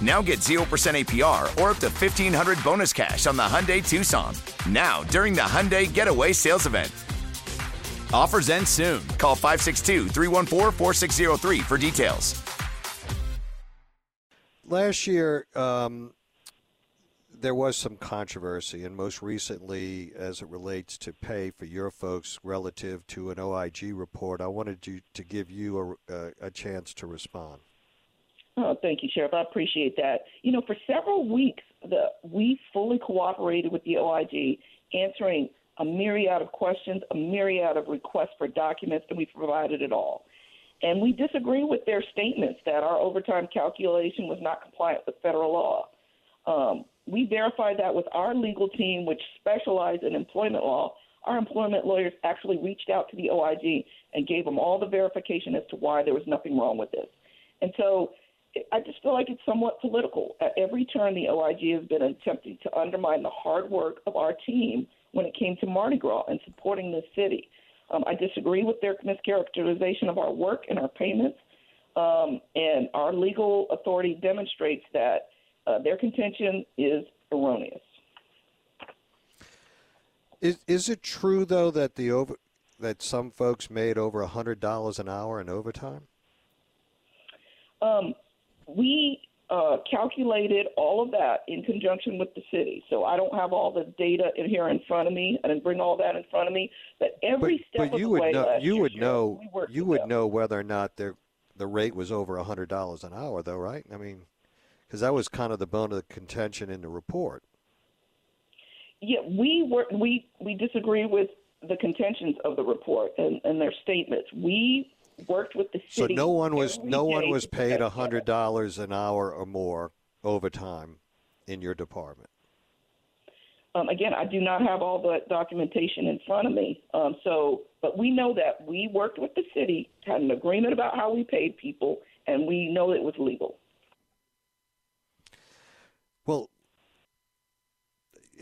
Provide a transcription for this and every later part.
Now get 0% APR or up to 1500 bonus cash on the Hyundai Tucson. Now, during the Hyundai Getaway Sales Event. Offers end soon. Call 562 314 4603 for details. last year um, there was some controversy, and most recently, as it relates to pay for your folks relative to an OIG report, I wanted you to give you a, a, a chance to respond. Oh, thank you, Sheriff. I appreciate that. You know, for several weeks, the, we fully cooperated with the OIG, answering a myriad of questions, a myriad of requests for documents, and we provided it all. And we disagree with their statements that our overtime calculation was not compliant with federal law. Um, we verified that with our legal team, which specialized in employment law. Our employment lawyers actually reached out to the OIG and gave them all the verification as to why there was nothing wrong with this. And so I just feel like it's somewhat political. At every turn, the OIG has been attempting to undermine the hard work of our team when it came to Mardi Gras and supporting this city. Um, I disagree with their mischaracterization of our work and our payments, um, and our legal authority demonstrates that uh, their contention is erroneous. Is is it true though that the over that some folks made over a hundred dollars an hour in overtime? Um, we uh, calculated all of that in conjunction with the city. So I don't have all the data in here in front of me. I didn't bring all that in front of me. But every but, step but of you the would way, know you year, would know we you would them. know whether or not the the rate was over a hundred dollars an hour though, right? I mean, because that was kind of the bone of the contention in the report. Yeah, we were we we disagree with the contentions of the report and, and their statements. We worked with the city. So no one was no one was paid a hundred dollars an hour or more overtime in your department. Um, again, I do not have all the documentation in front of me. Um, so, but we know that we worked with the city, had an agreement about how we paid people, and we know it was legal. Well,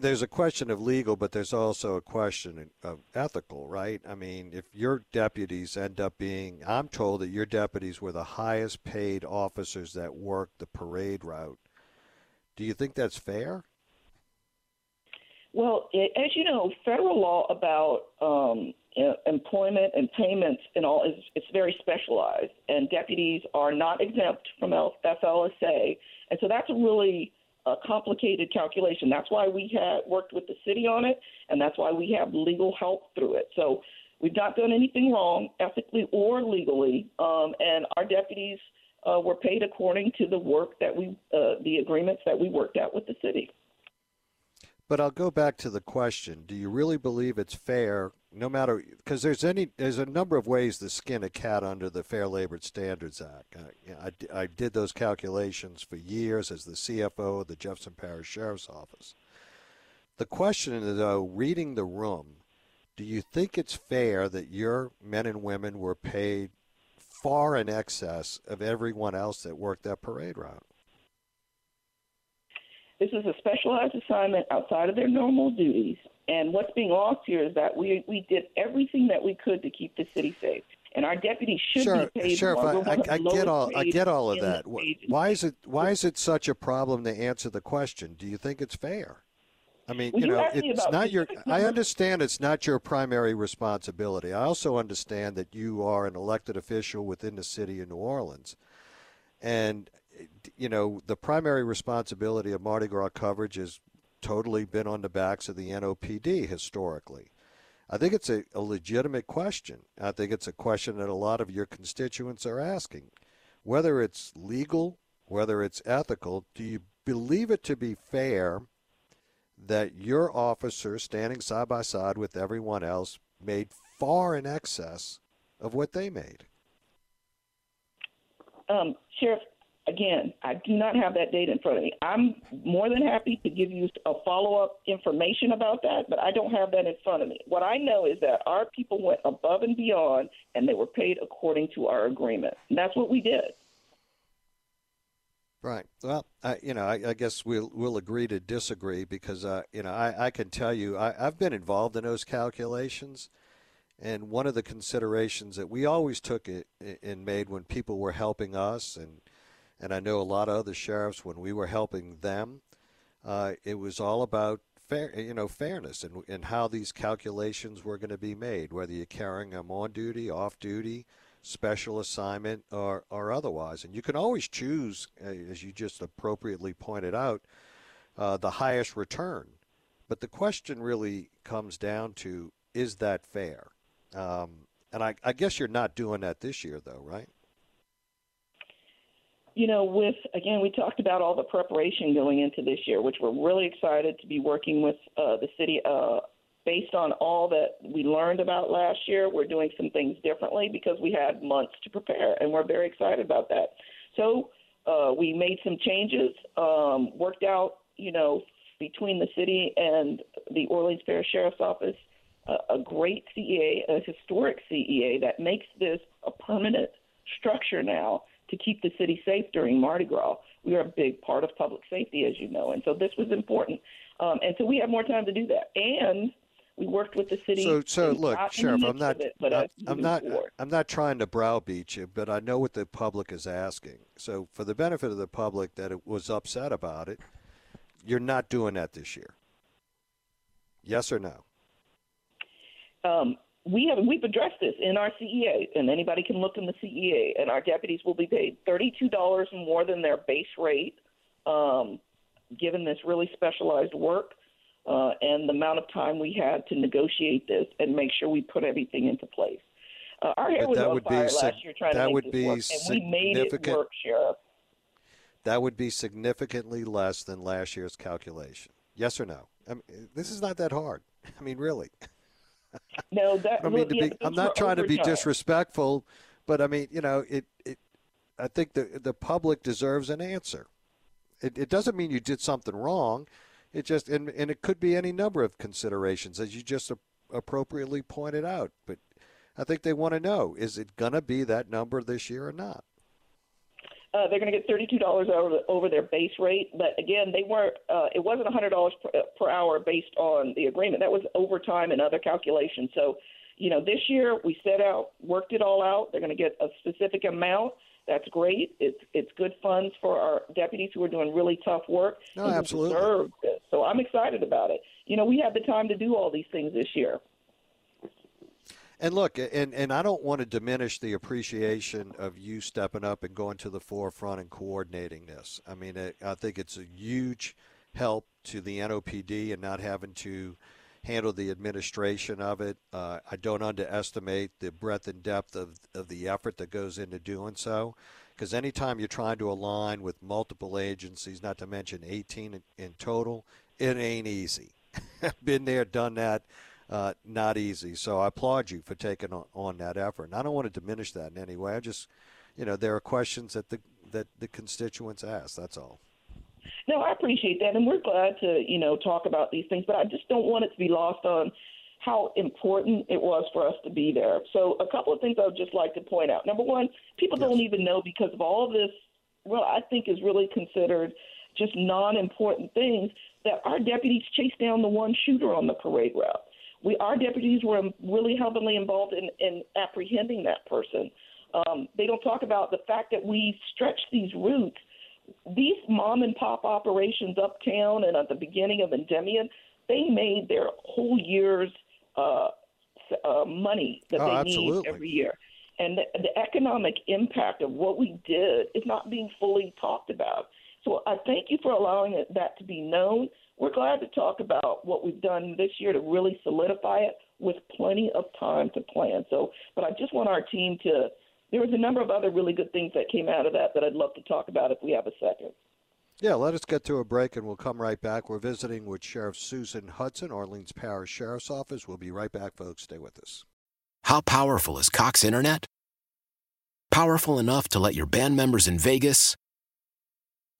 there's a question of legal, but there's also a question of ethical, right? I mean, if your deputies end up being, I'm told that your deputies were the highest paid officers that worked the parade route. Do you think that's fair? Well, it, as you know, federal law about um, employment and payments and all is it's very specialized, and deputies are not exempt from FLSA, and so that's really uh, complicated calculation. That's why we had worked with the city on it, and that's why we have legal help through it. So we've not done anything wrong, ethically or legally, um, and our deputies uh, were paid according to the work that we, uh, the agreements that we worked out with the city. But I'll go back to the question: Do you really believe it's fair, no matter because there's any there's a number of ways to skin a cat under the Fair Labor Standards Act. I, I I did those calculations for years as the CFO of the Jefferson Parish Sheriff's Office. The question is, though, reading the room, do you think it's fair that your men and women were paid far in excess of everyone else that worked that parade route? This is a specialized assignment outside of their normal duties. And what's being lost here is that we, we did everything that we could to keep the city safe. and our deputies should sure, be paid Sheriff, more. I, I, I get all I get all of that. Why is it why is it such a problem to answer the question? Do you think it's fair? I mean, well, you know, it's not your. I understand it's not your primary responsibility. I also understand that you are an elected official within the city of New Orleans, and you know the primary responsibility of Mardi Gras coverage has totally been on the backs of the NOPD historically. I think it's a, a legitimate question. I think it's a question that a lot of your constituents are asking. Whether it's legal, whether it's ethical, do you believe it to be fair that your officer, standing side by side with everyone else, made far in excess of what they made? Um, Sheriff, again, I do not have that data in front of me. I'm more than happy to give you a follow up information about that, but I don't have that in front of me. What I know is that our people went above and beyond, and they were paid according to our agreement. And that's what we did. Right. Well, I, you know, I, I, guess we'll we'll agree to disagree because uh, you know I, I can tell you I, I've been involved in those calculations, and one of the considerations that we always took it and made when people were helping us and and I know a lot of other sheriffs when we were helping them, uh, it was all about fair, you know, fairness and, and how these calculations were going to be made, whether you're carrying them on duty, off duty, special assignment, or, or otherwise. And you can always choose, uh, as you just appropriately pointed out, uh, the highest return. But the question really comes down to is that fair? Um, and I, I guess you're not doing that this year, though, right? You know, with again, we talked about all the preparation going into this year, which we're really excited to be working with uh, the city. Uh, based on all that we learned about last year, we're doing some things differently because we had months to prepare, and we're very excited about that. So uh, we made some changes, um, worked out, you know, between the city and the Orleans Parish Sheriff's Office, a great CEA, a historic CEA that makes this a permanent structure now to keep the city safe during Mardi Gras. We are a big part of public safety, as you know, and so this was important. Um, and so we have more time to do that. And we worked with the city. So, so look, Sheriff, I'm not, it, uh, I'm not, forward. I'm not trying to browbeat you, but I know what the public is asking. So, for the benefit of the public that it was upset about it, you're not doing that this year. Yes or no? Um, we have we've addressed this in our CEA, and anybody can look in the CEA. And our deputies will be paid thirty-two dollars more than their base rate, um, given this really specialized work uh, and the amount of time we had to negotiate this and make sure we put everything into place. Uh, our hair was on fire sig- last year trying that to make would this be work, and we made it work, Sheriff. That would be significantly less than last year's calculation. Yes or no? I mean, this is not that hard. I mean, really. No, that. I mean, to be, I'm not trying to be disrespectful, but I mean, you know, it. it I think the the public deserves an answer. It, it doesn't mean you did something wrong. It just and and it could be any number of considerations as you just appropriately pointed out. But I think they want to know: is it going to be that number this year or not? Uh, they're going to get thirty-two dollars over, over their base rate, but again, they weren't. Uh, it wasn't hundred dollars per, per hour based on the agreement. That was overtime and other calculations. So, you know, this year we set out, worked it all out. They're going to get a specific amount. That's great. It's it's good funds for our deputies who are doing really tough work. No, absolutely. So I'm excited about it. You know, we had the time to do all these things this year. And look, and, and I don't want to diminish the appreciation of you stepping up and going to the forefront and coordinating this. I mean, I think it's a huge help to the NOPD and not having to handle the administration of it. Uh, I don't underestimate the breadth and depth of, of the effort that goes into doing so. Because anytime you're trying to align with multiple agencies, not to mention 18 in, in total, it ain't easy. Been there, done that uh, not easy. So I applaud you for taking on, on, that effort. And I don't want to diminish that in any way. I just, you know, there are questions that the that the constituents ask. That's all. No, I appreciate that, and we're glad to you know talk about these things. But I just don't want it to be lost on how important it was for us to be there. So a couple of things I would just like to point out. Number one, people yes. don't even know because of all of this. Well, I think is really considered just non-important things that our deputies chased down the one shooter on the parade route we our deputies were really heavily involved in, in apprehending that person. Um, they don't talk about the fact that we stretched these routes. These mom and pop operations uptown and at the beginning of Endymion, they made their whole year's uh, uh, money that Oh, they absolutely. need every year. And the, the economic impact of what we did is not being fully talked about. So I thank you for allowing it, that to be known. We're glad to talk about what we've done this year to really solidify it with plenty of time to plan. So, but I just want our team to. There was a number of other really good things that came out of that that I'd love to talk about if we have a second. Yeah, let us get to a break and we'll come right back. We're visiting with Sheriff Susan Hutson, Orleans Parish Sheriff's Office. We'll be right back, folks. Stay with us. How powerful is Cox Internet? Powerful enough to let your band members in Vegas,